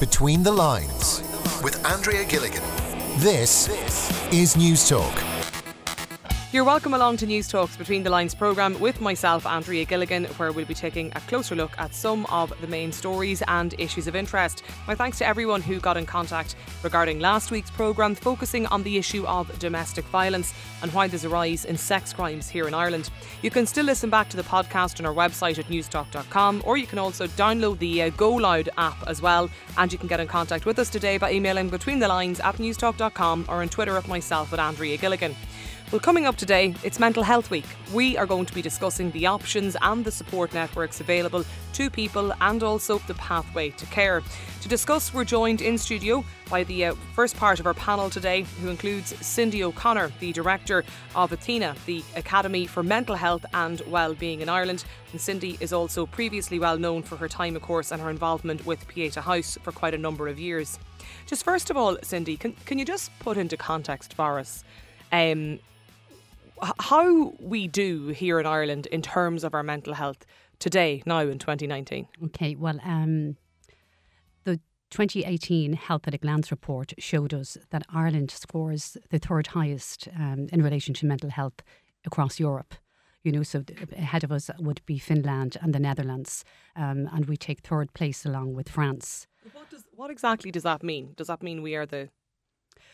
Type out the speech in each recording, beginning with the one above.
Between the Lines with Andrea Gilligan. This is Newstalk. You're welcome along to Newstalk's Between the Lines programme with myself, Andrea Gilligan, where we'll be taking a closer look at some of the main stories and issues of interest. My thanks to everyone who got in contact regarding last week's programme, focusing on the issue of domestic violence and why there's a rise in sex crimes here in Ireland. You can still listen back to the podcast on our website at newstalk.com, or you can also download the uh, Go Loud app as well. And you can get in contact with us today by emailing between the lines at newstalk.com or on Twitter at myself at Andrea Gilligan. Well, coming up today, it's Mental Health Week. We are going to be discussing the options and the support networks available to people and also the pathway to care. To discuss, we're joined in studio by the uh, first part of our panel today, who includes Cindy O'Connor, the director of Athena, the Academy for Mental Health and Wellbeing in Ireland. And Cindy is also previously well known for her time, of course, and her involvement with Pieta House for quite a number of years. Just first of all, Cindy, can, can you just put into context for us um, how we do here in Ireland in terms of our mental health today, now in 2019? Okay, well, um, the 2018 Health at a Glance report showed us that Ireland scores the third highest um, in relation to mental health across Europe. You know, so ahead of us would be Finland and the Netherlands, um, and we take third place along with France. What, does, what exactly does that mean? Does that mean we are the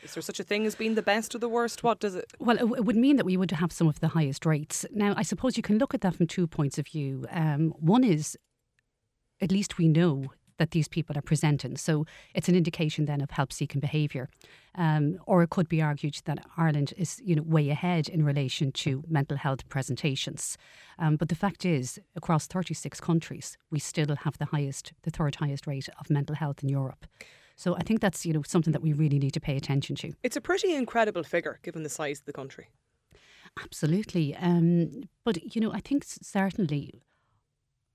is there such a thing as being the best or the worst? What does it? Well, it would mean that we would have some of the highest rates. Now, I suppose you can look at that from two points of view. Um, one is, at least we know that these people are presenting. So it's an indication then of help seeking behaviour. Um, or it could be argued that Ireland is you know way ahead in relation to mental health presentations. Um, but the fact is, across 36 countries, we still have the highest, the third highest rate of mental health in Europe. So I think that's you know something that we really need to pay attention to. It's a pretty incredible figure given the size of the country. Absolutely, um, but you know I think certainly,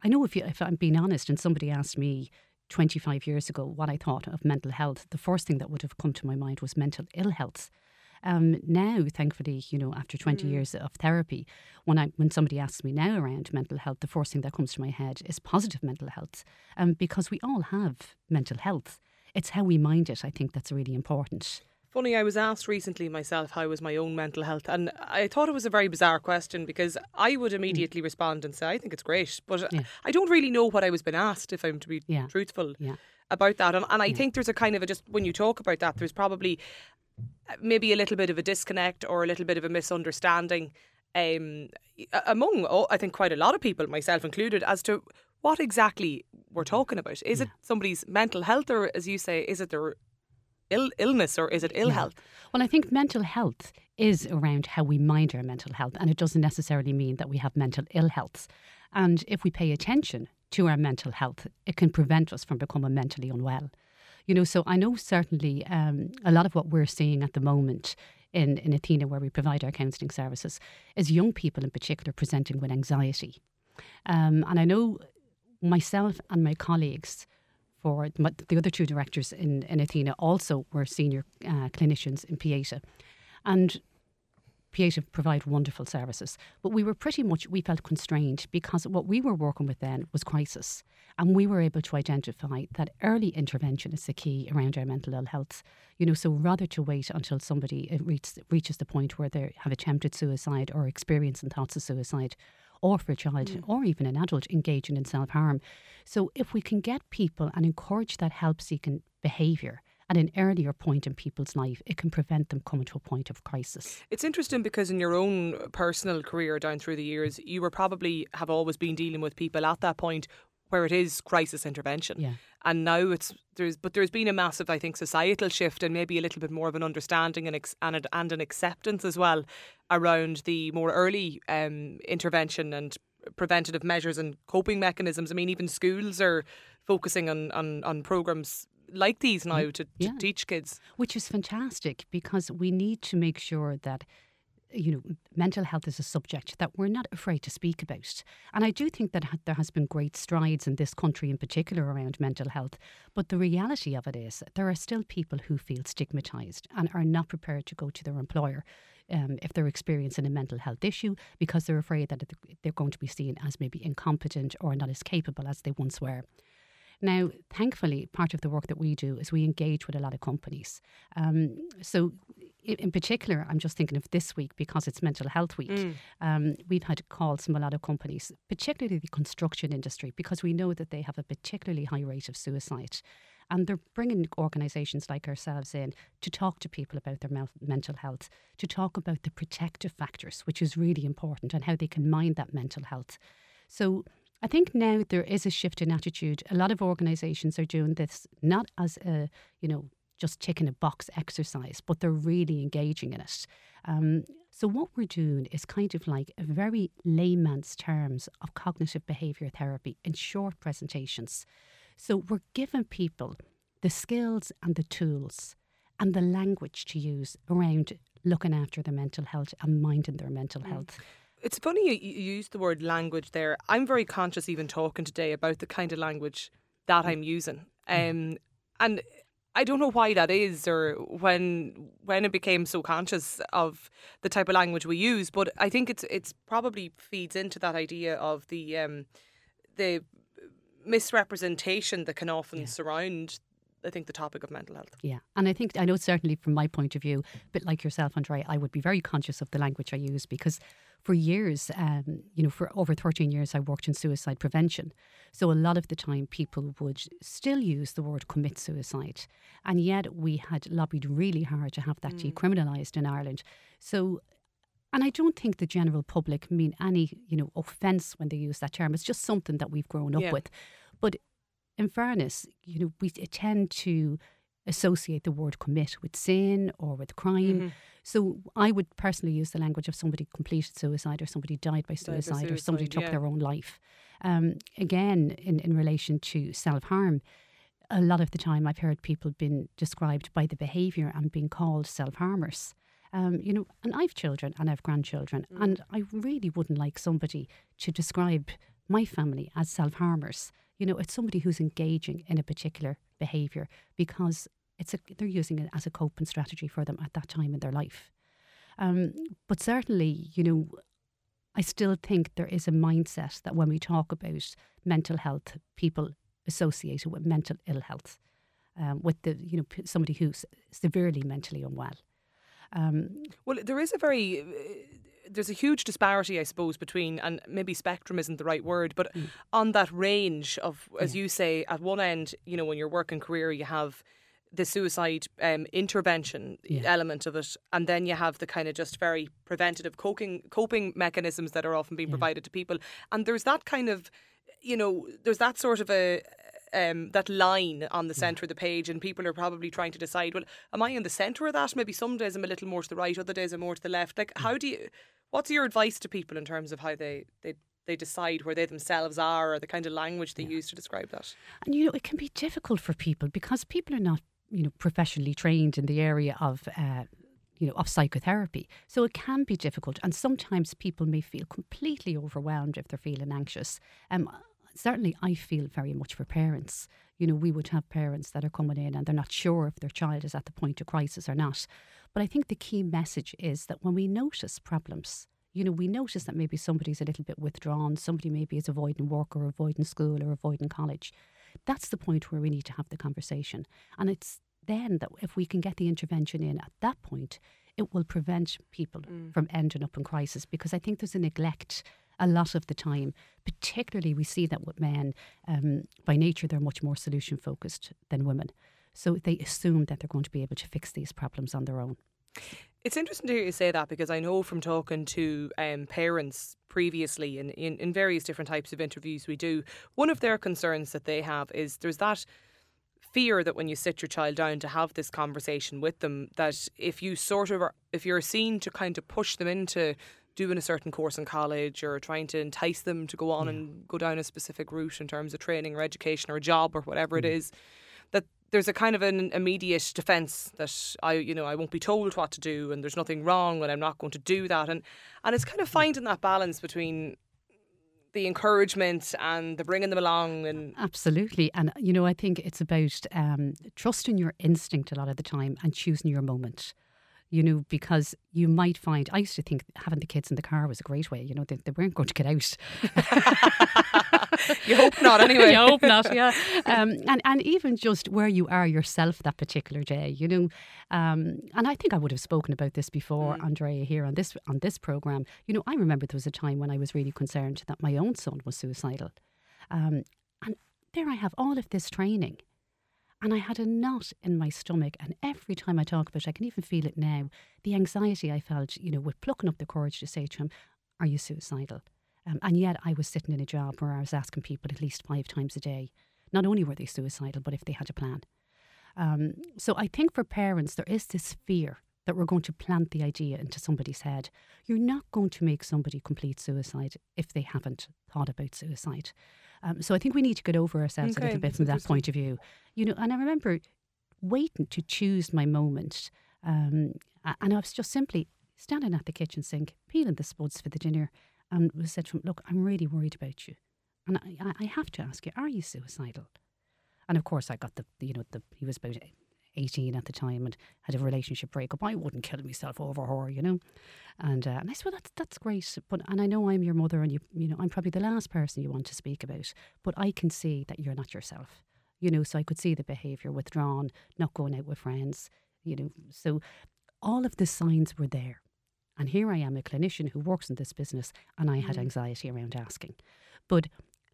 I know if you, if I'm being honest, and somebody asked me 25 years ago what I thought of mental health, the first thing that would have come to my mind was mental ill health. Um, now, thankfully, you know, after 20 mm. years of therapy, when I when somebody asks me now around mental health, the first thing that comes to my head is positive mental health, um, because we all have mental health it's how we mind it, I think that's really important. Funny, I was asked recently myself how was my own mental health, and I thought it was a very bizarre question because I would mm. immediately mm. respond and say, I think it's great. But yeah. I don't really know what I was being asked, if I'm to be yeah. truthful yeah. about that. And, and I think there's a kind of a just, when you talk about that, there's probably uh, maybe a little bit of a disconnect or a little bit of a misunderstanding um, among, oh, I think, quite a lot of people, myself included, as to what exactly we're talking about. Is yeah. it somebody's mental health, or as you say, is it their Ill, illness or is it ill yeah. health? Well, I think mental health is around how we mind our mental health, and it doesn't necessarily mean that we have mental ill health. And if we pay attention to our mental health, it can prevent us from becoming mentally unwell. You know, so I know certainly um, a lot of what we're seeing at the moment in, in Athena, where we provide our counselling services, is young people in particular presenting with anxiety. Um, and I know myself and my colleagues for the other two directors in, in Athena also were senior uh, clinicians in Pieta. And Pieta provide wonderful services. But we were pretty much, we felt constrained because what we were working with then was crisis. And we were able to identify that early intervention is the key around our mental ill health. You know, so rather to wait until somebody reaches, reaches the point where they have attempted suicide or experiencing thoughts of suicide, or for a child mm. or even an adult engaging in self harm. So, if we can get people and encourage that help seeking behaviour at an earlier point in people's life, it can prevent them coming to a point of crisis. It's interesting because in your own personal career down through the years, you were probably have always been dealing with people at that point where it is crisis intervention. Yeah. And now it's there's but there's been a massive I think societal shift and maybe a little bit more of an understanding and ex, and, and an acceptance as well around the more early um, intervention and preventative measures and coping mechanisms. I mean even schools are focusing on on, on programs like these now mm, to, to yeah. teach kids. Which is fantastic because we need to make sure that you know, mental health is a subject that we're not afraid to speak about. And I do think that there has been great strides in this country in particular around mental health. But the reality of it is there are still people who feel stigmatised and are not prepared to go to their employer um, if they're experiencing a mental health issue because they're afraid that they're going to be seen as maybe incompetent or not as capable as they once were. Now, thankfully, part of the work that we do is we engage with a lot of companies. Um, so, in particular, I'm just thinking of this week because it's Mental Health Week. Mm. Um, we've had calls from a lot of companies, particularly the construction industry, because we know that they have a particularly high rate of suicide. And they're bringing organisations like ourselves in to talk to people about their mel- mental health, to talk about the protective factors, which is really important, and how they can mind that mental health. So I think now there is a shift in attitude. A lot of organisations are doing this not as a, you know, just ticking a box exercise, but they're really engaging in it. Um, so what we're doing is kind of like a very layman's terms of cognitive behaviour therapy in short presentations. So we're giving people the skills and the tools and the language to use around looking after their mental health and minding their mental mm. health. It's funny you, you use the word language there. I'm very conscious, even talking today, about the kind of language that I'm using. Mm. Um, and I don't know why that is, or when when it became so conscious of the type of language we use. But I think it's it's probably feeds into that idea of the um, the misrepresentation that can often yeah. surround I think the topic of mental health. Yeah, and I think I know certainly from my point of view, a bit like yourself, Andre, I would be very conscious of the language I use because for years, um, you know, for over thirteen years, I worked in suicide prevention. So a lot of the time, people would still use the word commit suicide, and yet we had lobbied really hard to have that mm. decriminalised in Ireland. So and I don't think the general public mean any, you know, offence when they use that term. It's just something that we've grown up yeah. with. But in fairness, you know, we tend to associate the word commit with sin or with crime. Mm-hmm. So I would personally use the language of somebody completed suicide or somebody died by suicide, died by suicide or somebody took their own life. Um, again, in, in relation to self harm, a lot of the time I've heard people being described by the behaviour and being called self harmers. Um, you know, and I've children and I've grandchildren, mm. and I really wouldn't like somebody to describe my family as self harmers. You know, it's somebody who's engaging in a particular behaviour because it's a, they're using it as a coping strategy for them at that time in their life. Um, but certainly, you know, I still think there is a mindset that when we talk about mental health, people associate it with mental ill health, um, with the you know somebody who's severely mentally unwell. Um, well, there is a very uh, there's a huge disparity, I suppose, between and maybe spectrum isn't the right word, but mm. on that range of, as yeah. you say, at one end, you know, when you're working career, you have the suicide um, intervention yeah. element of it, and then you have the kind of just very preventative coping coping mechanisms that are often being yeah. provided to people, and there's that kind of, you know, there's that sort of a um, that line on the centre of the page, and people are probably trying to decide, well, am I in the centre of that? Maybe some days I'm a little more to the right, other days I'm more to the left. Like, how do you? What's your advice to people in terms of how they they they decide where they themselves are, or the kind of language they yeah. use to describe that? And you know, it can be difficult for people because people are not, you know, professionally trained in the area of. Uh, you know, of psychotherapy. So it can be difficult, and sometimes people may feel completely overwhelmed if they're feeling anxious. Um, certainly I feel very much for parents. You know, we would have parents that are coming in and they're not sure if their child is at the point of crisis or not. But I think the key message is that when we notice problems, you know, we notice that maybe somebody's a little bit withdrawn, somebody maybe is avoiding work or avoiding school or avoiding college. That's the point where we need to have the conversation. And it's then that if we can get the intervention in at that point, it will prevent people mm. from ending up in crisis because I think there's a neglect a lot of the time. Particularly, we see that with men, um, by nature, they're much more solution focused than women. So they assume that they're going to be able to fix these problems on their own. It's interesting to hear you say that because I know from talking to um, parents previously in, in, in various different types of interviews we do, one of their concerns that they have is there's that fear that when you sit your child down to have this conversation with them that if you sort of are, if you're seen to kind of push them into doing a certain course in college or trying to entice them to go on and go down a specific route in terms of training or education or a job or whatever mm. it is that there's a kind of an immediate defense that I you know I won't be told what to do and there's nothing wrong and I'm not going to do that. And and it's kind of finding that balance between the encouragement and the bringing them along and absolutely. And you know I think it's about um, trusting your instinct a lot of the time and choosing your moment you know, because you might find, I used to think having the kids in the car was a great way, you know, they, they weren't going to get out. you hope not, anyway. you hope not, yeah. Um, and and even just where you are yourself that particular day, you know. Um, and I think I would have spoken about this before, mm. Andrea, here on this on this program. You know, I remember there was a time when I was really concerned that my own son was suicidal, um, and there I have all of this training. And I had a knot in my stomach. And every time I talk about it, I can even feel it now. The anxiety I felt, you know, with plucking up the courage to say to him, Are you suicidal? Um, and yet I was sitting in a job where I was asking people at least five times a day, not only were they suicidal, but if they had a plan. Um, so I think for parents, there is this fear that we're going to plant the idea into somebody's head. You're not going to make somebody complete suicide if they haven't thought about suicide. Um, so I think we need to get over ourselves okay, a little bit from that point of view. You know, and I remember waiting to choose my moment, um, and I was just simply standing at the kitchen sink, peeling the spuds for the dinner, and was said to him, "Look, I'm really worried about you, and I, I have to ask you, are you suicidal?" And of course, I got the you know the he was about 18 at the time and had a relationship breakup. I wouldn't kill myself over her, you know. And uh, and I said, well, that's that's great. But and I know I'm your mother, and you you know I'm probably the last person you want to speak about. But I can see that you're not yourself, you know. So I could see the behaviour, withdrawn, not going out with friends, you know. So all of the signs were there. And here I am, a clinician who works in this business, and I had mm. anxiety around asking. But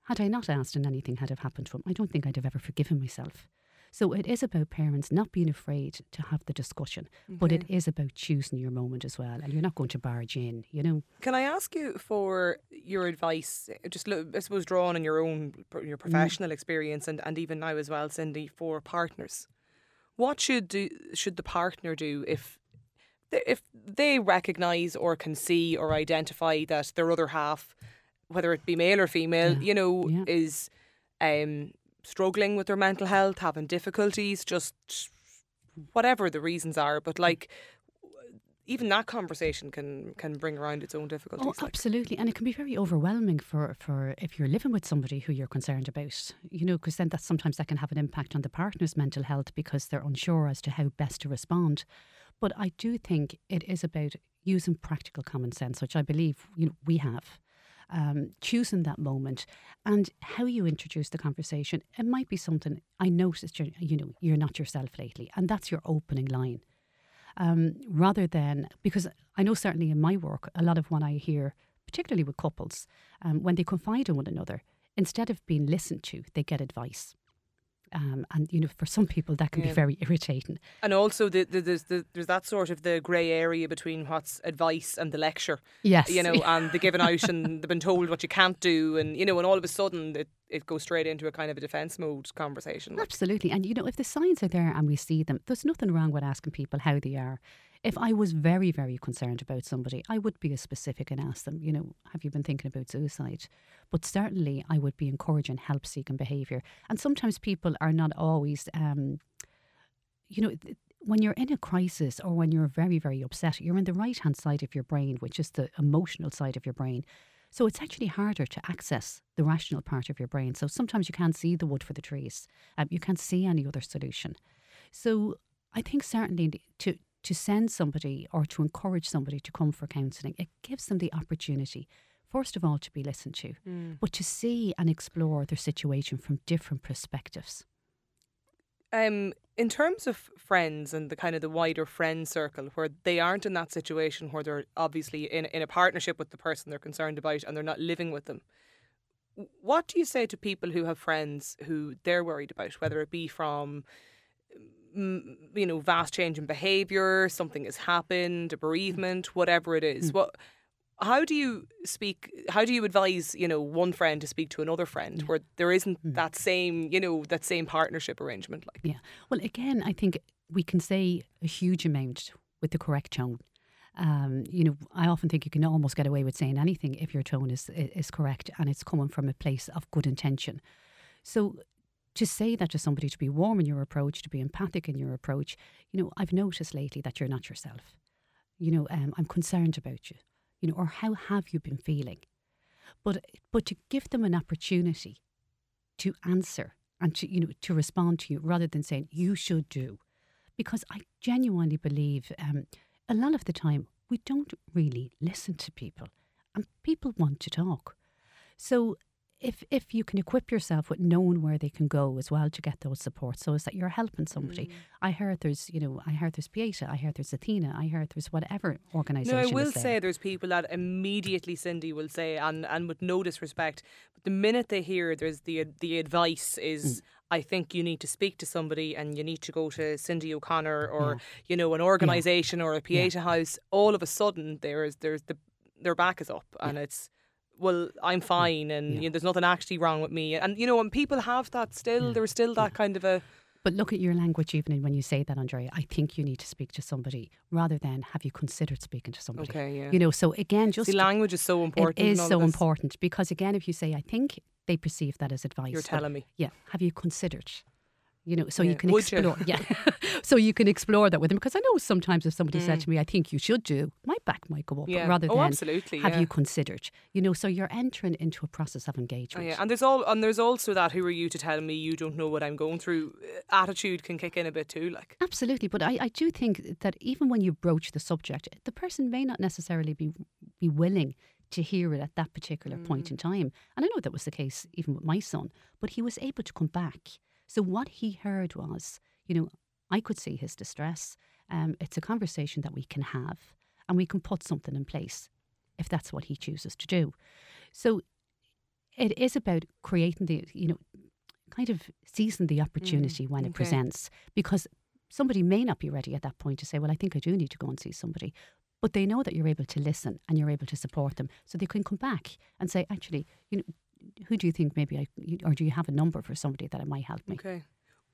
had I not asked and anything had have happened to him, I don't think I'd have ever forgiven myself. So it is about parents not being afraid to have the discussion, okay. but it is about choosing your moment as well. And you're not going to barge in, you know. Can I ask you for your advice, just I suppose drawn on your own your mm. professional mm. experience and, and even now as well, Cindy, for partners? What should do, should the partner do if if they recognise or can see or identify that their other half, whether it be male or female, yeah. you know, yeah. is um, struggling with their mental health, having difficulties, just whatever the reasons are. But like, even that conversation can can bring around its own difficulties. Oh, absolutely, and it can be very overwhelming for for if you're living with somebody who you're concerned about. You know, because then that sometimes that can have an impact on the partner's mental health because they're unsure as to how best to respond. But I do think it is about using practical common sense, which I believe you know, we have. Um, choosing that moment and how you introduce the conversation. It might be something I noticed. You're, you know, you're not yourself lately, and that's your opening line. Um, rather than because I know certainly in my work, a lot of what I hear, particularly with couples, um, when they confide in one another, instead of being listened to, they get advice. Um, and you know, for some people that can yeah. be very irritating. And also, the, the, there's the, there's that sort of the grey area between what's advice and the lecture. Yes, you know, and the giving out and they've been told what you can't do, and you know, and all of a sudden it, it goes straight into a kind of a defence mode conversation. Absolutely, and you know, if the signs are there and we see them, there's nothing wrong with asking people how they are if I was very, very concerned about somebody, I would be as specific and ask them, you know, have you been thinking about suicide? But certainly I would be encouraging help seeking behaviour. And sometimes people are not always, um, you know, when you're in a crisis or when you're very, very upset, you're in the right hand side of your brain, which is the emotional side of your brain. So it's actually harder to access the rational part of your brain. So sometimes you can't see the wood for the trees. Um, you can't see any other solution. So I think certainly to to send somebody or to encourage somebody to come for counselling, it gives them the opportunity, first of all, to be listened to, mm. but to see and explore their situation from different perspectives. Um, in terms of friends and the kind of the wider friend circle where they aren't in that situation where they're obviously in, in a partnership with the person they're concerned about and they're not living with them, what do you say to people who have friends who they're worried about, whether it be from you know, vast change in behaviour, something has happened, a bereavement, whatever it is. Mm. What how do you speak how do you advise you know one friend to speak to another friend where there isn't mm. that same you know that same partnership arrangement like yeah well again i think we can say a huge amount with the correct tone um, you know i often think you can almost get away with saying anything if your tone is is correct and it's coming from a place of good intention so to say that to somebody, to be warm in your approach, to be empathic in your approach, you know, I've noticed lately that you're not yourself. You know, um, I'm concerned about you, you know, or how have you been feeling? But but to give them an opportunity to answer and to you know to respond to you rather than saying you should do, because I genuinely believe um, a lot of the time we don't really listen to people, and people want to talk. So if if you can equip yourself with knowing where they can go as well to get those supports, so is that you're helping somebody. Mm. I heard there's you know I heard there's Pieta, I heard there's Athena, I heard there's whatever organisation. No, I will there. say there's people that immediately Cindy will say and and with no disrespect, but the minute they hear there's the the advice is. Mm. I think you need to speak to somebody and you need to go to Cindy O'Connor or yeah. you know an organisation yeah. or a Pieta yeah. house. All of a sudden, there's there's the their back is up and it's well, I'm fine, and yeah. you know, there's nothing actually wrong with me. And you know, when people have that still, yeah. there's still that yeah. kind of a. But look at your language, even when you say that, Andrea. I think you need to speak to somebody rather than have you considered speaking to somebody. Okay, yeah. You know, so again, just the language is so important. It is so important because again, if you say I think, they perceive that as advice. You're telling me. Yeah. Have you considered? You know, so yeah. you can explore. You? Yeah, so you can explore that with them because I know sometimes if somebody mm. said to me, "I think you should do," my back might go up. Yeah. rather oh, than absolutely, have yeah. you considered? You know, so you're entering into a process of engagement. Oh, yeah, and there's all and there's also that who are you to tell me you don't know what I'm going through? Uh, attitude can kick in a bit too, like absolutely. But I, I do think that even when you broach the subject, the person may not necessarily be be willing to hear it at that particular mm. point in time. And I know that was the case even with my son, but he was able to come back so what he heard was, you know, I could see his distress. Um, it's a conversation that we can have, and we can put something in place if that's what he chooses to do. So it is about creating the, you know, kind of seizing the opportunity mm, when okay. it presents, because somebody may not be ready at that point to say, well, I think I do need to go and see somebody. But they know that you're able to listen and you're able to support them. So they can come back and say, actually, you know, who do you think maybe I, or do you have a number for somebody that it might help me? Okay.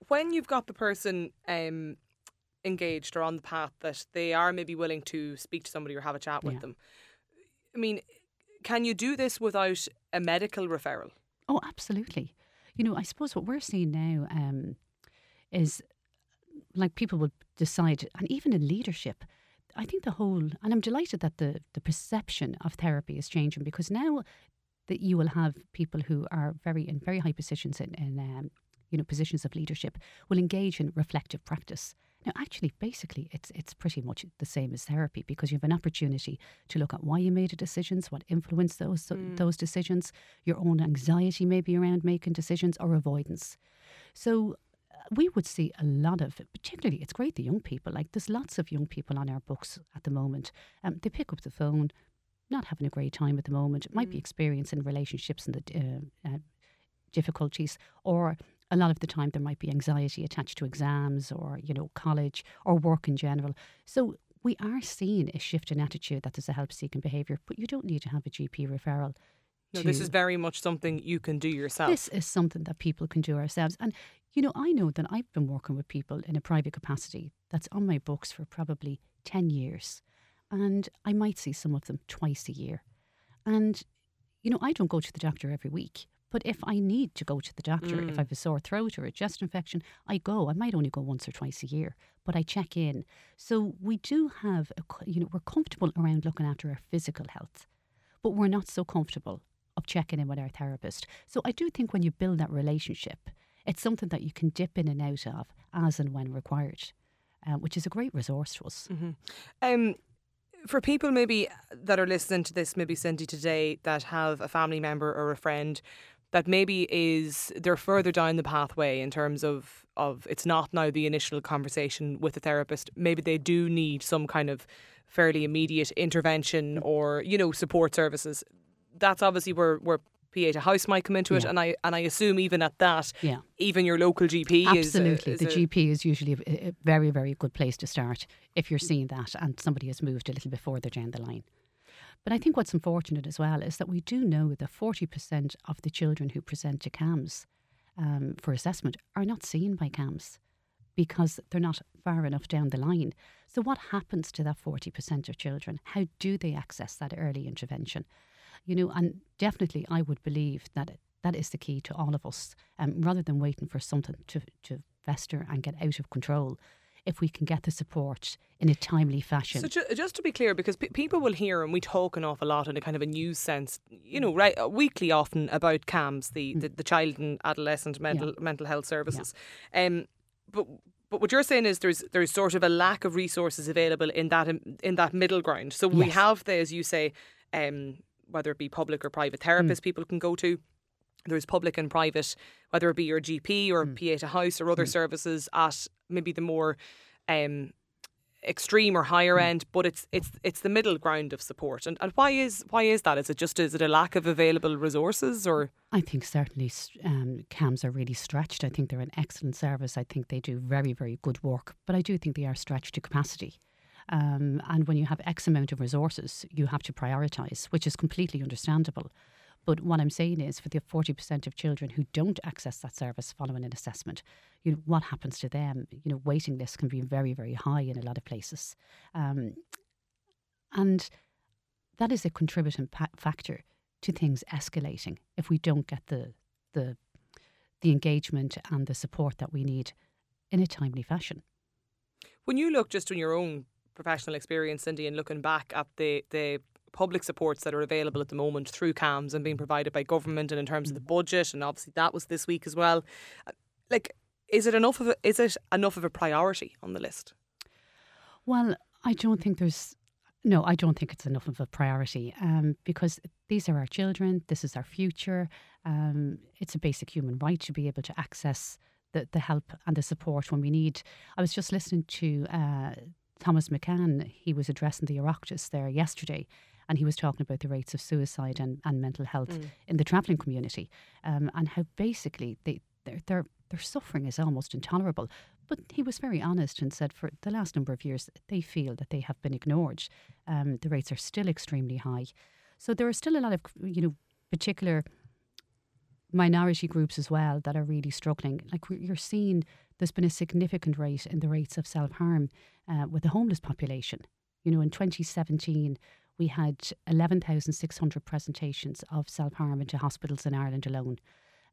When you've got the person um, engaged or on the path that they are maybe willing to speak to somebody or have a chat with yeah. them, I mean, can you do this without a medical referral? Oh, absolutely. You know, I suppose what we're seeing now um, is like people will decide, and even in leadership, I think the whole, and I'm delighted that the, the perception of therapy is changing because now that you will have people who are very in very high positions in, in um, you know positions of leadership will engage in reflective practice. Now, actually, basically, it's it's pretty much the same as therapy because you have an opportunity to look at why you made the decisions, what influenced those mm. those decisions, your own anxiety maybe around making decisions or avoidance. So uh, we would see a lot of, particularly, it's great the young people. Like there's lots of young people on our books at the moment. Um, they pick up the phone, not having a great time at the moment, it might mm. be experiencing relationships and the uh, uh, difficulties, or a lot of the time there might be anxiety attached to exams or you know college or work in general. So we are seeing a shift in attitude that there's a help seeking behaviour, but you don't need to have a GP referral. No, this is very much something you can do yourself. This is something that people can do ourselves. And, you know, I know that I've been working with people in a private capacity that's on my books for probably 10 years and I might see some of them twice a year. And, you know, I don't go to the doctor every week, but if I need to go to the doctor, mm. if I have a sore throat or a chest infection, I go. I might only go once or twice a year, but I check in. So we do have, a, you know, we're comfortable around looking after our physical health, but we're not so comfortable of checking in with our therapist. So I do think when you build that relationship, it's something that you can dip in and out of as and when required. Uh, which is a great resource to us. Mm-hmm. Um, for people maybe that are listening to this, maybe Cindy today, that have a family member or a friend that maybe is they're further down the pathway in terms of of it's not now the initial conversation with a therapist. Maybe they do need some kind of fairly immediate intervention mm. or you know support services. That's obviously where where Pieta House might come into it, yeah. and I and I assume even at that, yeah. even your local GP absolutely is, the GP is usually a, a, very very good place to start if you're seeing that and somebody has moved a little before bit further down the line. But I think what's unfortunate as well is that we do know that 40% of the children who present to CAMHS um, for assessment are not seen by CAMHS because they're not far enough down the line. So, what happens to that 40% of children? How do they access that early intervention? You know, and definitely I would believe that that is the key to all of us. Um, rather than waiting for something to, to fester and get out of control, if we can get the support in a timely fashion. So ju- just to be clear, because p- people will hear and we talk an awful lot in a kind of a news sense, you know, right, uh, weekly often about CAMHS, the, mm. the, the, child and adolescent mental yeah. mental health services. Yeah. Um, but but what you're saying is there's there's sort of a lack of resources available in that in that middle ground. So yes. we have the, as you say, um, whether it be public or private therapists mm. people can go to. there's public and private, whether it be your GP or mm. Pieta house or other mm. services at maybe the more um, extreme or higher mm. end, but it's it's it's the middle ground of support. And and why is why is that? Is it just is it a lack of available resources or? I think certainly um, CAMHS are really stretched. I think they're an excellent service. I think they do very very good work, but I do think they are stretched to capacity. Um, and when you have X amount of resources, you have to prioritise, which is completely understandable. But what I'm saying is, for the 40% of children who don't access that service following an assessment, you know, what happens to them? You know, waiting lists can be very, very high in a lot of places. Um, and that is a contributing pa- factor to things escalating if we don't get the, the, the engagement and the support that we need in a timely fashion. When you look just on your own professional experience, Cindy, and looking back at the, the public supports that are available at the moment through CAMHS and being provided by government and in terms of the mm. budget and obviously that was this week as well. Uh, like is it enough of a, is it enough of a priority on the list? Well, I don't think there's no, I don't think it's enough of a priority um, because these are our children. This is our future. Um, it's a basic human right to be able to access the, the help and the support when we need. I was just listening to uh, Thomas McCann. He was addressing the Oireachtas there yesterday, and he was talking about the rates of suicide and, and mental health mm. in the travelling community um, and how basically they, their, their, their suffering is almost intolerable. But he was very honest and said for the last number of years, they feel that they have been ignored. Um, the rates are still extremely high. So there are still a lot of, you know, particular minority groups as well that are really struggling. Like you're seeing, there's been a significant rate in the rates of self harm uh, with the homeless population. You know, in 2017, we had 11,600 presentations of self harm into hospitals in Ireland alone.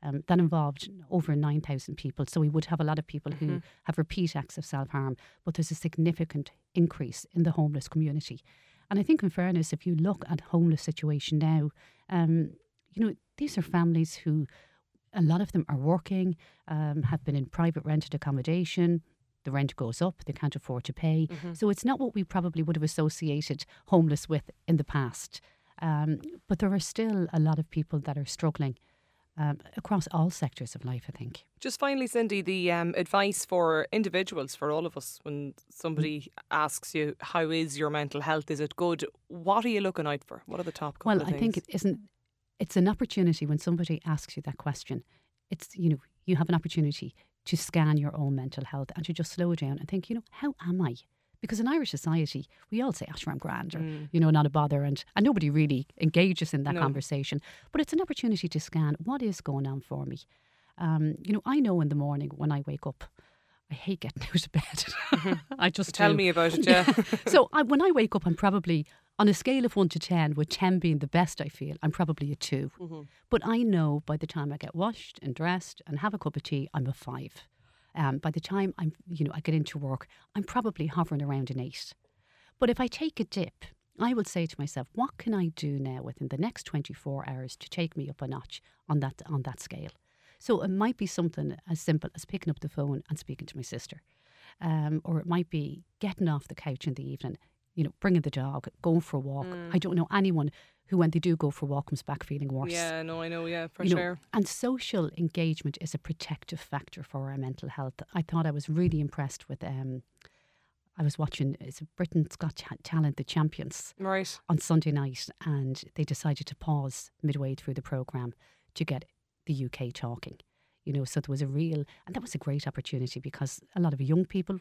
Um, that involved over 9,000 people. So we would have a lot of people mm-hmm. who have repeat acts of self harm, but there's a significant increase in the homeless community. And I think, in fairness, if you look at homeless situation now, um, you know, these are families who a lot of them are working, um, have been in private rented accommodation, the rent goes up, they can't afford to pay. Mm-hmm. So it's not what we probably would have associated homeless with in the past. Um, but there are still a lot of people that are struggling. Um, across all sectors of life, I think. Just finally, Cindy, the um, advice for individuals, for all of us, when somebody asks you, How is your mental health? Is it good? What are you looking out for? What are the top Well, I think it isn't, it's an opportunity when somebody asks you that question. It's, you know, you have an opportunity to scan your own mental health and to just slow down and think, you know, how am I? Because in Irish society, we all say, Asher, I'm grand, or, mm. you know, not a bother. And, and nobody really engages in that no. conversation. But it's an opportunity to scan what is going on for me. Um, you know, I know in the morning when I wake up, I hate getting out of bed. Mm-hmm. I just tell do. me about it. Yeah. so I, when I wake up, I'm probably on a scale of one to ten, with ten being the best I feel. I'm probably a 2 mm-hmm. But I know by the time I get washed and dressed and have a cup of tea, I'm a five. Um, by the time I'm, you know, I get into work, I'm probably hovering around an eight. But if I take a dip, I will say to myself, what can I do now within the next 24 hours to take me up a notch on that on that scale? So it might be something as simple as picking up the phone and speaking to my sister. Um, or it might be getting off the couch in the evening, you know, bringing the dog, going for a walk. Mm. I don't know anyone who, when they do go for a walk, comes back feeling worse. Yeah, no, I know, yeah, for you sure. Know, and social engagement is a protective factor for our mental health. I thought I was really impressed with. Um, I was watching it's Britain's Got Talent, the champions, right, on Sunday night, and they decided to pause midway through the program to get the UK talking. You know, so there was a real, and that was a great opportunity because a lot of young people,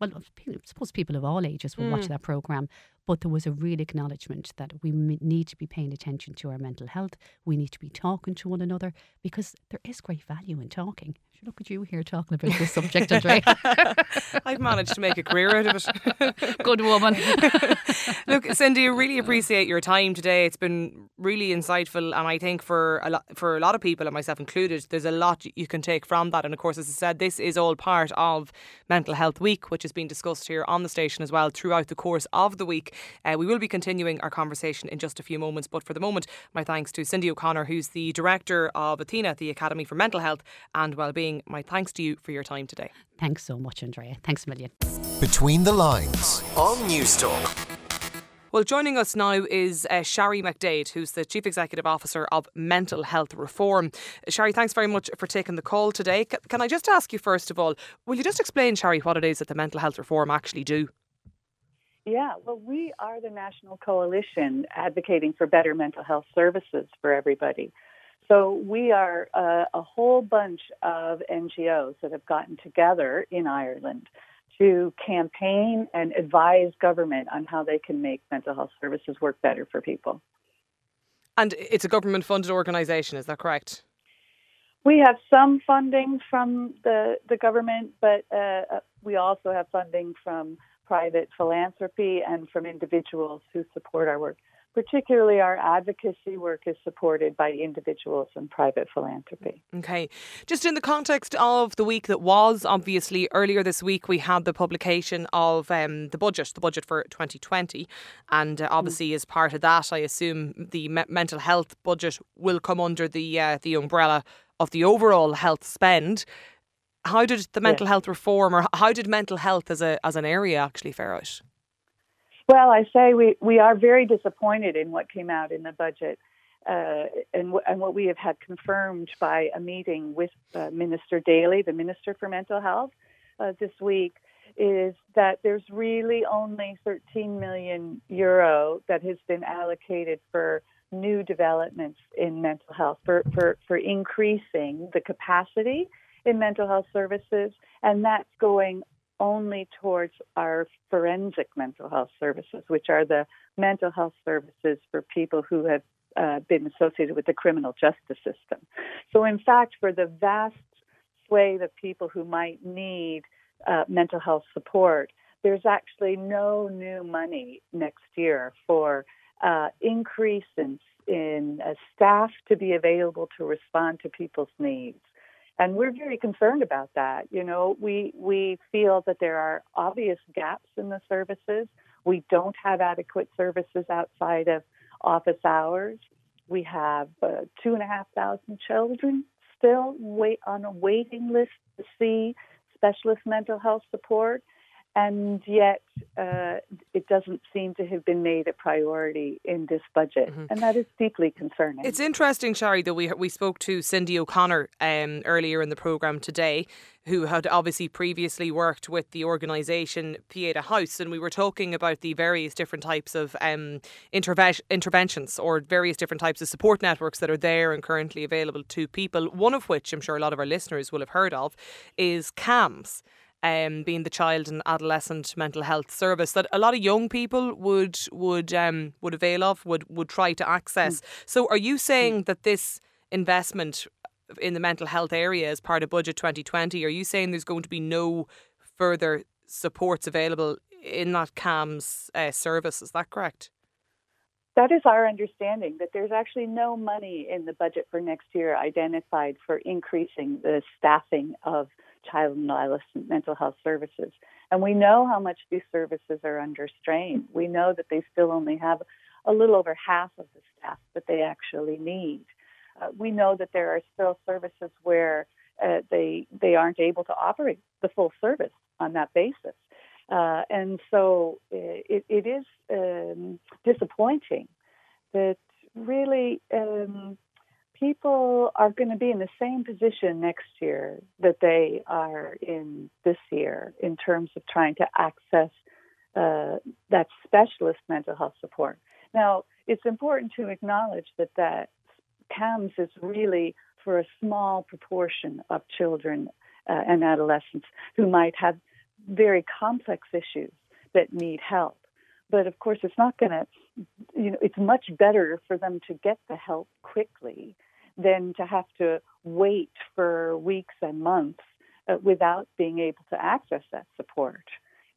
well, I suppose people of all ages will mm. watch that program, but there was a real acknowledgement that we need to be paying attention to our mental health. We need to be talking to one another because there is great value in talking. Look at you here talking about this subject, Andre. I've managed to make a career out of it. Good woman. Look, Cindy, I really appreciate your time today. It's been really insightful, and I think for a lot for a lot of people, and myself included, there's a lot you can take from that. And of course, as I said, this is all part of Mental Health Week, which has been discussed here on the station as well throughout the course of the week. Uh, we will be continuing our conversation in just a few moments, but for the moment, my thanks to Cindy O'Connor, who's the director of Athena, the Academy for Mental Health and Wellbeing. My thanks to you for your time today. Thanks so much, Andrea. Thanks a million. Between the lines on Newstalk. Well, joining us now is uh, Shari McDaid, who's the Chief Executive Officer of Mental Health Reform. Shari, thanks very much for taking the call today. C- can I just ask you, first of all, will you just explain, Shari, what it is that the Mental Health Reform actually do? Yeah, well, we are the national coalition advocating for better mental health services for everybody. So we are uh, a whole bunch of NGOs that have gotten together in Ireland to campaign and advise government on how they can make mental health services work better for people. And it's a government funded organisation, is that correct? We have some funding from the, the government, but uh, uh we also have funding from private philanthropy and from individuals who support our work. Particularly, our advocacy work is supported by individuals and private philanthropy. Okay. Just in the context of the week that was, obviously, earlier this week we had the publication of um, the budget, the budget for 2020. And uh, obviously, mm. as part of that, I assume the me- mental health budget will come under the, uh, the umbrella of the overall health spend. How did the mental yeah. health reform, or how did mental health as a as an area actually fare out? Well, I say we, we are very disappointed in what came out in the budget. Uh, and, w- and what we have had confirmed by a meeting with uh, Minister Daly, the Minister for Mental Health, uh, this week, is that there's really only 13 million euro that has been allocated for new developments in mental health, for, for, for increasing the capacity in mental health services, and that's going only towards our forensic mental health services, which are the mental health services for people who have uh, been associated with the criminal justice system. So, in fact, for the vast swathe of people who might need uh, mental health support, there's actually no new money next year for uh, increase in, in uh, staff to be available to respond to people's needs. And we're very concerned about that. You know, we we feel that there are obvious gaps in the services. We don't have adequate services outside of office hours. We have uh, two and a half thousand children still wait on a waiting list to see specialist mental health support and yet uh, it doesn't seem to have been made a priority in this budget, mm-hmm. and that is deeply concerning. It's interesting, Shari, that we we spoke to Cindy O'Connor um, earlier in the program today, who had obviously previously worked with the organisation Pieta House, and we were talking about the various different types of um, interve- interventions or various different types of support networks that are there and currently available to people. One of which I'm sure a lot of our listeners will have heard of is CAMHS um, being the child and adolescent mental health service that a lot of young people would would um, would avail of, would would try to access. Mm. So, are you saying mm. that this investment in the mental health area as part of Budget 2020, are you saying there's going to be no further supports available in that CAMHS uh, service? Is that correct? That is our understanding that there's actually no money in the budget for next year identified for increasing the staffing of child and adolescent mental health services. And we know how much these services are under strain. We know that they still only have a little over half of the staff that they actually need. Uh, we know that there are still services where uh, they they aren't able to operate the full service on that basis, uh, and so uh, it, it is um, disappointing that really um, people are going to be in the same position next year that they are in this year in terms of trying to access uh, that specialist mental health support. Now, it's important to acknowledge that that CAMHS is really for a small proportion of children uh, and adolescents who might have very complex issues that need help. But of course, it's not going to, you know, it's much better for them to get the help quickly than to have to wait for weeks and months uh, without being able to access that support.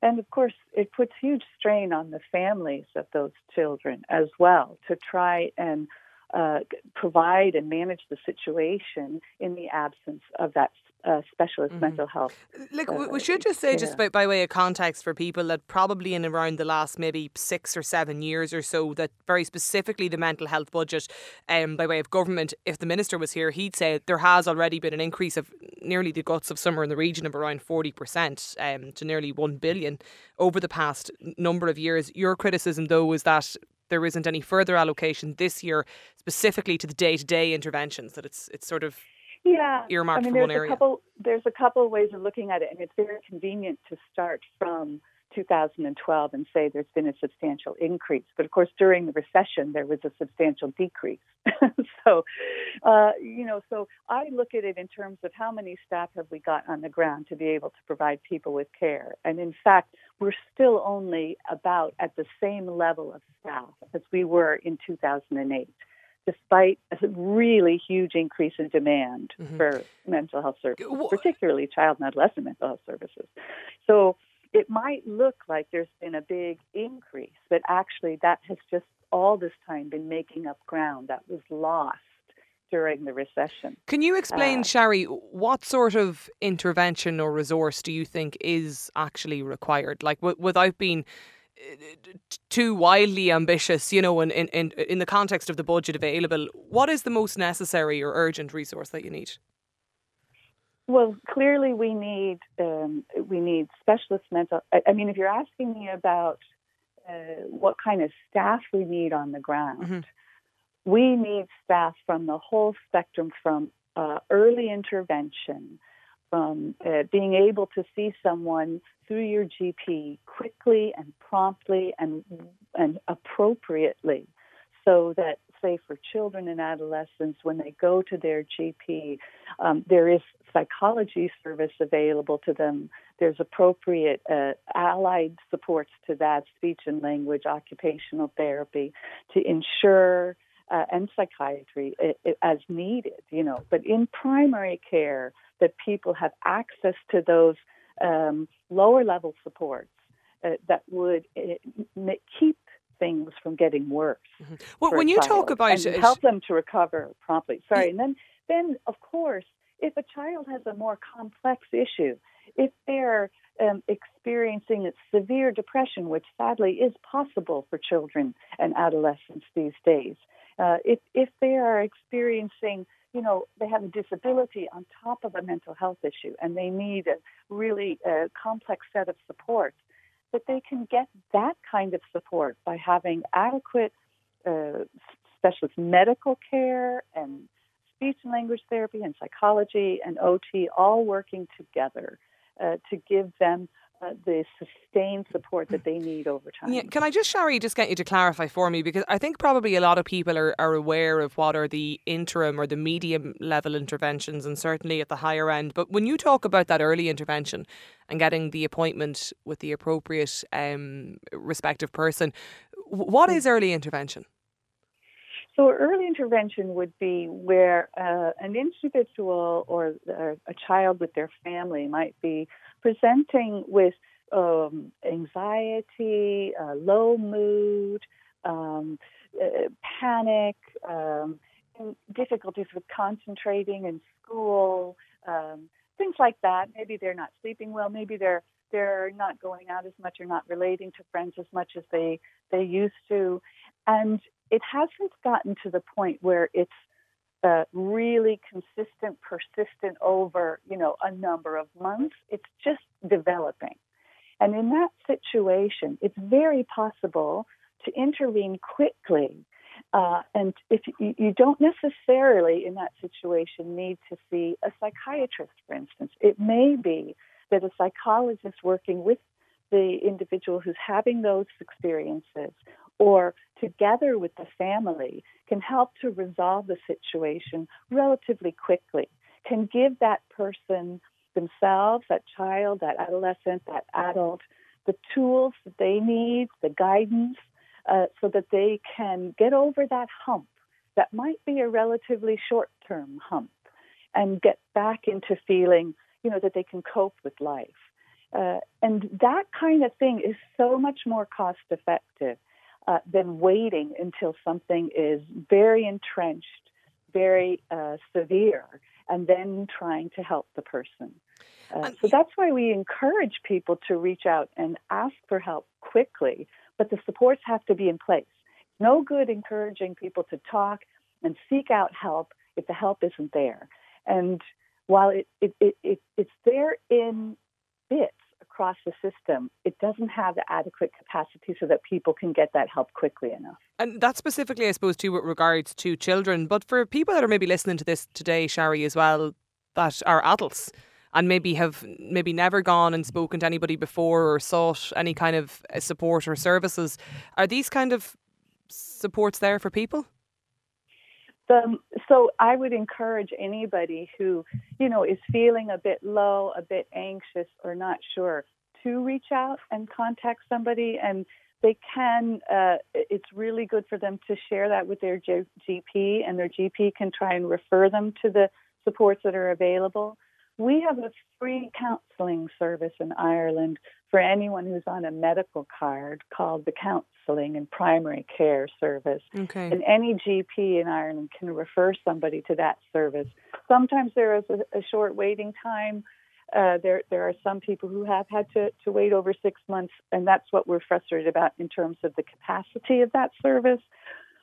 And of course, it puts huge strain on the families of those children as well to try and uh, provide and manage the situation in the absence of that uh, specialist mm-hmm. mental health. Like uh, we should just say, just by, by way of context for people that probably in around the last maybe six or seven years or so, that very specifically the mental health budget, um, by way of government, if the minister was here, he'd say there has already been an increase of nearly the guts of somewhere in the region of around forty percent um, to nearly one billion over the past number of years. Your criticism, though, is that there isn't any further allocation this year specifically to the day to day interventions. That it's it's sort of yeah earmarked I mean, for one area. A couple, there's a couple of ways of looking at it, and it's very convenient to start from 2012 and say there's been a substantial increase. But of course, during the recession, there was a substantial decrease. so, uh, you know, so I look at it in terms of how many staff have we got on the ground to be able to provide people with care. And in fact, we're still only about at the same level of staff as we were in 2008 despite a really huge increase in demand mm-hmm. for mental health services, particularly child and adolescent mental health services. So it might look like there's been a big increase, but actually that has just all this time been making up ground that was lost during the recession. Can you explain, uh, Shari, what sort of intervention or resource do you think is actually required? Like, w- without being uh, too wildly ambitious, you know, in, in, in the context of the budget available, what is the most necessary or urgent resource that you need? Well, clearly we need um, we need specialist mental. I, I, mean, if you're asking me about uh, what kind of staff we need on the ground, mm-hmm. we need staff from the whole spectrum, from uh, early intervention, from uh, being able to see someone through your GP quickly and promptly and and appropriately, so that say for children and adolescents when they go to their GP, um, there is psychology service available to them. There's appropriate uh, allied supports to that, speech and language, occupational therapy, to ensure uh, and psychiatry it, it, as needed. You know, but in primary care, that people have access to those um, lower level supports uh, that would uh, keep things from getting worse. Mm-hmm. Well, when you talk about it and help them to recover promptly. Sorry, and then then of course, if a child has a more complex issue, if they're um, experiencing severe depression, which sadly is possible for children and adolescents these days, uh, if if they are experiencing you know, they have a disability on top of a mental health issue and they need a really uh, complex set of supports that they can get that kind of support by having adequate uh, specialist medical care and speech and language therapy and psychology and OT all working together uh, to give them uh, the sustained support that they need over time. Yeah, can I just, Shari, just get you to clarify for me? Because I think probably a lot of people are, are aware of what are the interim or the medium level interventions and certainly at the higher end. But when you talk about that early intervention and getting the appointment with the appropriate um, respective person, what is early intervention? So, early intervention would be where uh, an individual or a child with their family might be presenting with um, anxiety, uh, low mood, um, uh, panic, um, difficulties with concentrating in school, um, things like that. Maybe they're not sleeping well. Maybe they're they're not going out as much or not relating to friends as much as they they used to, and it hasn't gotten to the point where it's uh, really consistent, persistent over, you know, a number of months. It's just developing. And in that situation, it's very possible to intervene quickly. Uh, and if you, you don't necessarily, in that situation, need to see a psychiatrist, for instance, it may be that a psychologist working with the individual who's having those experiences or together with the family can help to resolve the situation relatively quickly, can give that person themselves, that child, that adolescent, that adult, the tools that they need, the guidance, uh, so that they can get over that hump that might be a relatively short term hump and get back into feeling, you know, that they can cope with life. Uh, and that kind of thing is so much more cost effective uh, than waiting until something is very entrenched, very uh, severe, and then trying to help the person. Uh, so that's why we encourage people to reach out and ask for help quickly, but the supports have to be in place. No good encouraging people to talk and seek out help if the help isn't there. And while it, it, it, it it's there in bits across the system, it doesn't have the adequate capacity so that people can get that help quickly enough. And that specifically, I suppose, too, with regards to children. But for people that are maybe listening to this today, Shari, as well, that are adults and maybe have maybe never gone and spoken to anybody before or sought any kind of uh, support or services, are these kind of supports there for people? The, so I would encourage anybody who, you know, is feeling a bit low, a bit anxious, or not sure to reach out and contact somebody. And they can, uh, it's really good for them to share that with their GP, and their GP can try and refer them to the supports that are available. We have a free counselling service in Ireland for anyone who's on a medical card called the Counselling and Primary Care Service. Okay. And any GP in Ireland can refer somebody to that service. Sometimes there is a, a short waiting time. Uh, there, there are some people who have had to, to wait over six months, and that's what we're frustrated about in terms of the capacity of that service.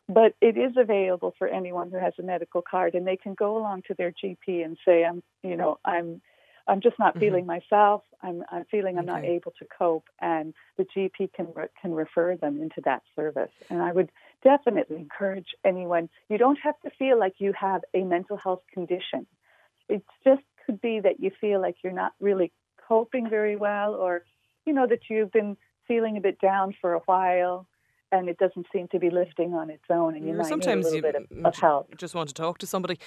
But it is available for anyone who has a medical card, and they can go along to their GP and say, "I'm, you know, I'm, I'm just not mm-hmm. feeling myself. I'm, I'm feeling I'm okay. not able to cope," and the GP can re- can refer them into that service. And I would definitely encourage anyone. You don't have to feel like you have a mental health condition. It just could be that you feel like you're not really coping very well, or you know that you've been feeling a bit down for a while and it doesn't seem to be lifting on its own, and you mm, might Sometimes need a little you bit of, of help. Just want to talk to somebody.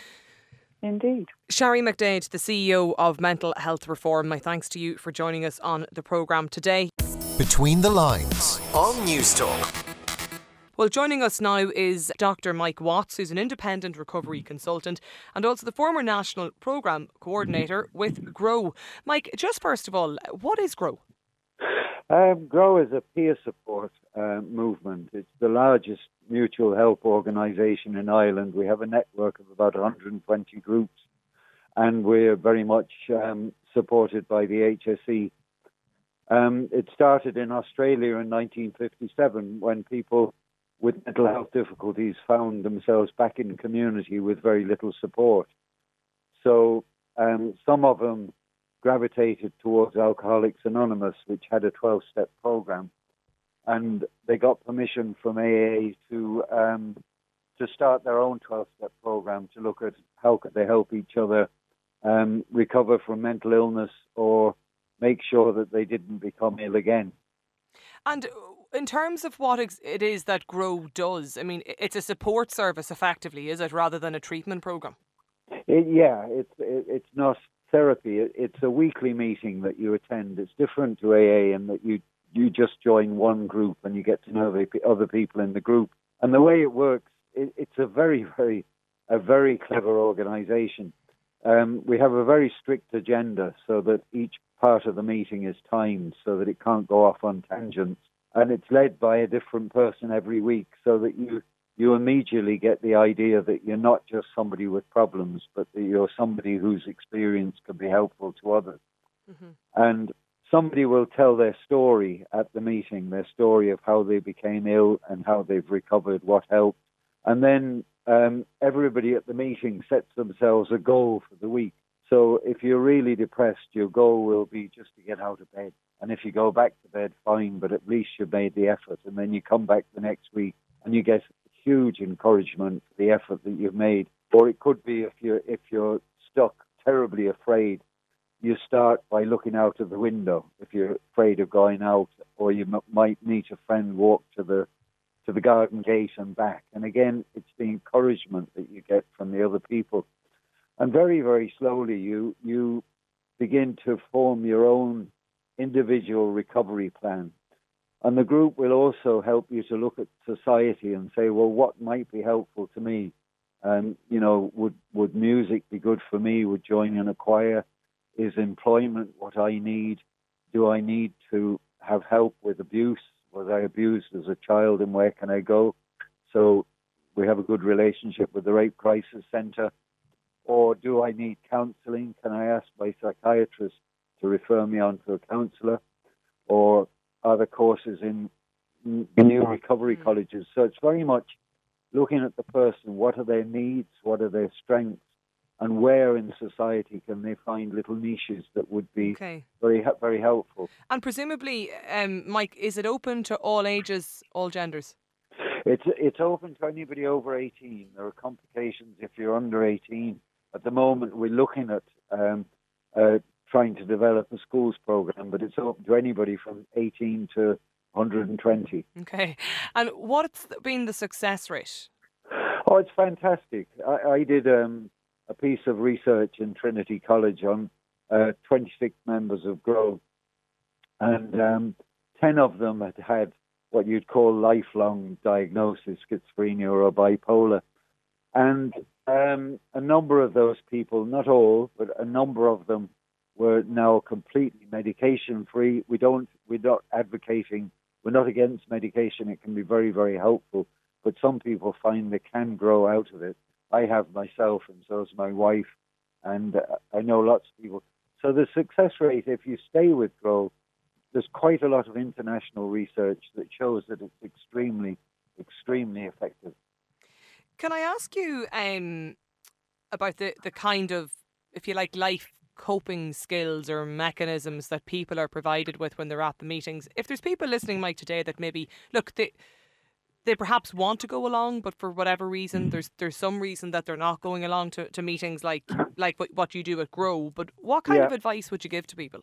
Indeed. Shari McDaid, the CEO of Mental Health Reform, my thanks to you for joining us on the programme today. Between the Lines on Newstalk. Well, joining us now is Dr. Mike Watts, who's an independent recovery consultant and also the former national programme coordinator with GROW. Mike, just first of all, what is GROW? Um, GROW is a peer support uh, movement. It's the largest mutual help organisation in Ireland. We have a network of about 120 groups, and we're very much um, supported by the HSE. Um, it started in Australia in 1957 when people with mental health difficulties found themselves back in community with very little support. So um, some of them gravitated towards Alcoholics Anonymous, which had a 12 step program. And they got permission from AA to um, to start their own 12 step program to look at how could they help each other um, recover from mental illness or make sure that they didn't become ill again. And in terms of what it is that Grow does, I mean, it's a support service effectively, is it, rather than a treatment program? It, yeah, it's it, it's not therapy. It's a weekly meeting that you attend. It's different to AA in that you you just join one group and you get to know the other people in the group. And the way it works, it, it's a very very a very clever organisation. Um, we have a very strict agenda so that each part of the meeting is timed so that it can't go off on tangents. And it's led by a different person every week so that you you immediately get the idea that you're not just somebody with problems, but that you're somebody whose experience can be helpful to others. Mm-hmm. And somebody will tell their story at the meeting, their story of how they became ill and how they've recovered, what helped. And then um, everybody at the meeting sets themselves a goal for the week. So if you're really depressed, your goal will be just to get out of bed. And if you go back to bed, fine, but at least you made the effort. And then you come back the next week and you get huge encouragement for the effort that you've made. Or it could be if you're if you're stuck terribly afraid, you start by looking out of the window. If you're afraid of going out, or you m- might meet a friend, walk to the to the garden gate and back. And again, it's the encouragement that you get from the other people. And very, very slowly, you you begin to form your own individual recovery plan. And the group will also help you to look at society and say, well, what might be helpful to me? And, you know, would, would music be good for me? Would joining a choir? Is employment what I need? Do I need to have help with abuse, Was I abused as a child and where can I go? So we have a good relationship with the Rape Crisis Centre. Or do I need counselling? Can I ask my psychiatrist to refer me on to a counsellor? Or are there courses in new recovery mm. colleges? So it's very much looking at the person. What are their needs? What are their strengths? and where in society can they find little niches that would be okay. very very helpful. And presumably, um, Mike, is it open to all ages, all genders? It's it's open to anybody over eighteen. There are complications if you're under eighteen. At the moment, we're looking at um, uh, trying to develop a schools program, but it's open to anybody from eighteen to 120. Okay, and what's been the success rate? Oh, it's fantastic. I, I did um, a piece of research in Trinity College on uh, 26 members of Grow, and um, 10 of them had had what you'd call lifelong diagnosis, schizophrenia or bipolar. And um, a number of those people, not all, but a number of them were now completely medication free. We don't, we're not advocating, we're not against medication. It can be very, very helpful. But some people find they can grow out of it. I have myself, and so has my wife, and uh, I know lots of people. So the success rate, if you stay with Grow, there's quite a lot of international research that shows that it's extremely, extremely effective. Can I ask you um, about the, the kind of, if you like, life coping skills or mechanisms that people are provided with when they're at the meetings? If there's people listening, Mike, today that maybe, look, they, they perhaps want to go along, but for whatever reason, mm. there's there's some reason that they're not going along to, to meetings like like what, what you do at Grow. But what kind yeah. of advice would you give to people?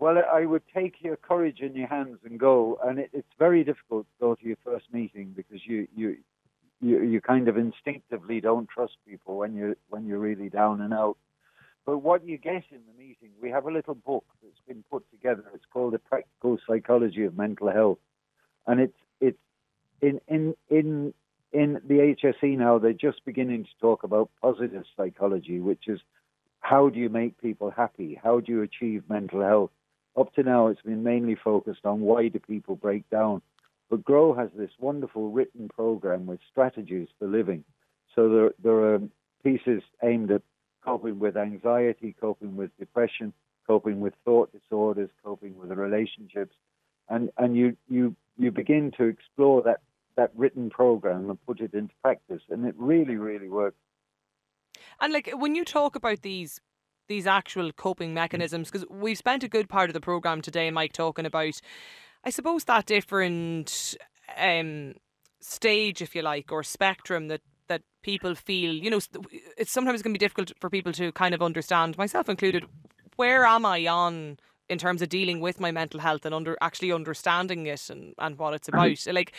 Well, I would take your courage in your hands and go. And it, it's very difficult to go to your first meeting because you you you you kind of instinctively don't trust people when you when you're really down and out. But what you get in the meeting, we have a little book that's been put together. It's called The Practical Psychology of Mental Health, and it's it's in in in in the HSE now they're just beginning to talk about positive psychology, which is how do you make people happy? How do you achieve mental health? Up to now, it's been mainly focused on why do people break down. But Grow has this wonderful written program with strategies for living. So there, there are pieces aimed at coping with anxiety, coping with depression, coping with thought disorders, coping with relationships, and and you you you begin to explore that that written program and put it into practice, and it really, really works. And like when you talk about these these actual coping mechanisms, because we've spent a good part of the program today, Mike, talking about, I suppose that different um, stage, if you like, or spectrum that that people feel. You know, it's sometimes going to be difficult for people to kind of understand, myself included. Where am I on in terms of dealing with my mental health and under actually understanding it and, and what it's mm-hmm. about? like,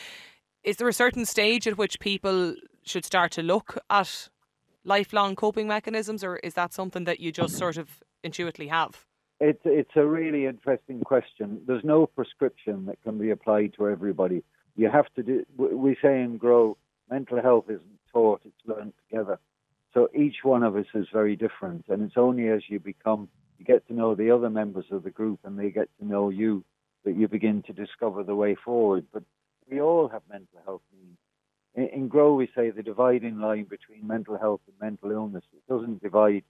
is there a certain stage at which people should start to look at lifelong coping mechanisms, or is that something that you just sort of intuitively have? It's it's a really interesting question. There's no prescription that can be applied to everybody. You have to do. We say in Grow, mental health isn't taught; it's learned together. So each one of us is very different, and it's only as you become, you get to know the other members of the group, and they get to know you, that you begin to discover the way forward. But we all have mental health needs. In, in Grow, we say the dividing line between mental health and mental illness. It doesn't divide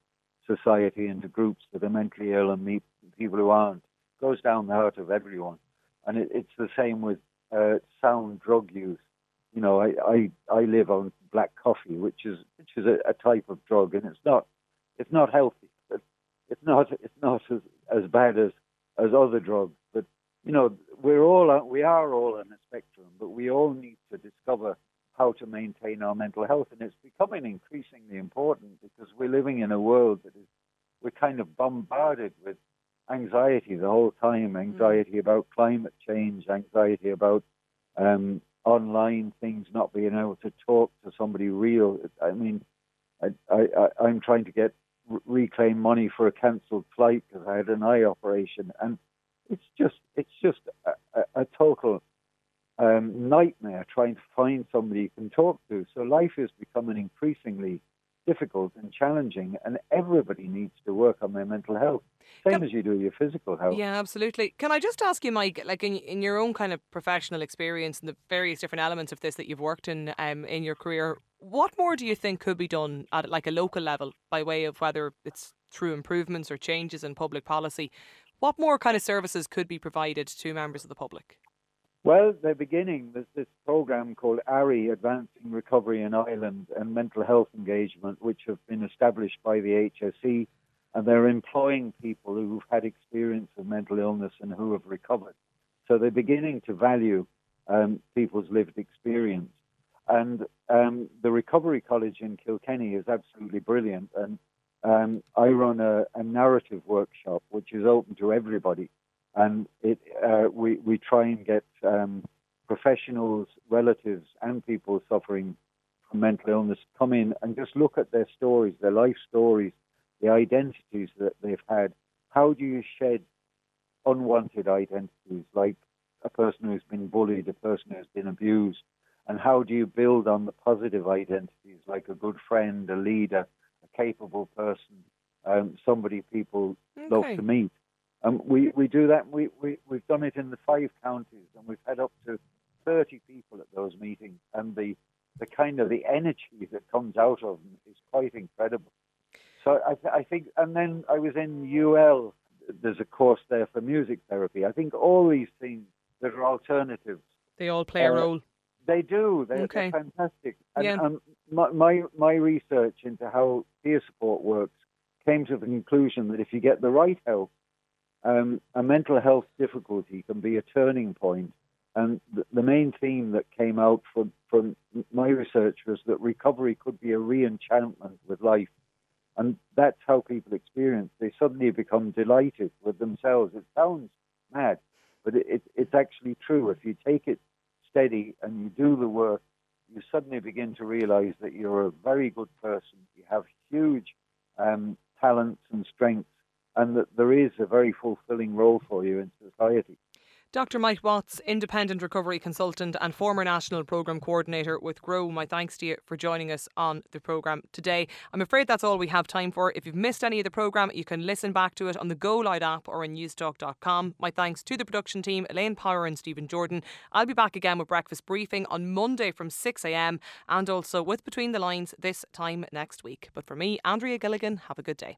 society into groups that are mentally ill and me, people who aren't. It goes down the heart of everyone. And it, it's the same with uh, sound drug use. You know, I, I, I live on black coffee, which is which is a, a type of drug, and it's not it's not healthy. But It's not it's not as, as bad as as other drugs, but you know, we're all we are all on a spectrum, but we all need to discover how to maintain our mental health, and it's becoming increasingly important because we're living in a world that is we're kind of bombarded with anxiety the whole time, mm. anxiety mm. about climate change, anxiety about um, online things, not being able to talk to somebody real. I mean, I, I, I'm trying to get reclaim money for a cancelled flight because I had an eye operation, and it's just it's just a, a, a total um, nightmare trying to find somebody you can talk to. So life is becoming increasingly difficult and challenging, and everybody needs to work on their mental health. same Can, as you do your physical health. Yeah, absolutely. Can I just ask you, Mike, like in, in your own kind of professional experience and the various different elements of this that you've worked in um, in your career, what more do you think could be done at like a local level by way of whether it's through improvements or changes in public policy? What more kind of services could be provided to members of the public? Well, they're beginning. There's this program called ARI, Advancing Recovery in Ireland and Mental Health Engagement, which have been established by the HSE, and they're employing people who've had experience of mental illness and who have recovered. So they're beginning to value um, people's lived experience. And um, the Recovery College in Kilkenny is absolutely brilliant. And um, I run a, a narrative workshop, which is open to everybody and it, uh, we we try and get um, professionals, relatives, and people suffering from mental illness come in and just look at their stories, their life stories, the identities that they've had. How do you shed unwanted identities, like a person who's been bullied, a person who's been abused, and how do you build on the positive identities, like a good friend, a leader, a capable person, um, somebody people okay. love to meet? Um, we, we do that. We, we, we've done it in the five counties, and we've had up to 30 people at those meetings. And the, the kind of the energy that comes out of them is quite incredible. So I, th- I think, and then I was in UL. There's a course there for music therapy. I think all these things that are alternatives. They all play a uh, role. They do. They're, okay. they're fantastic. And, yeah. Um, my, my, my research into how peer support works came to the conclusion that if you get the right help um, a mental health difficulty can be a turning point. And the, main theme that came out from, from my research was that recovery could be a re-enchantment with life. And that's how people experience. They suddenly become delighted with themselves. It sounds mad, but it, it, it's actually true. If you take it steady and you do the work, you suddenly begin to realize that you're a very good person. You have huge um, talents and strengths and that there is a very fulfilling role for you in society. Dr. Mike Watts, independent recovery consultant and former national programme coordinator with GROW, my thanks to you for joining us on the programme today. I'm afraid that's all we have time for. If you've missed any of the programme, you can listen back to it on the Go Loud app or on newstalk.com. My thanks to the production team, Elaine Power and Stephen Jordan. I'll be back again with breakfast briefing on Monday from 6am and also with Between the Lines this time next week. But for me, Andrea Gilligan, have a good day.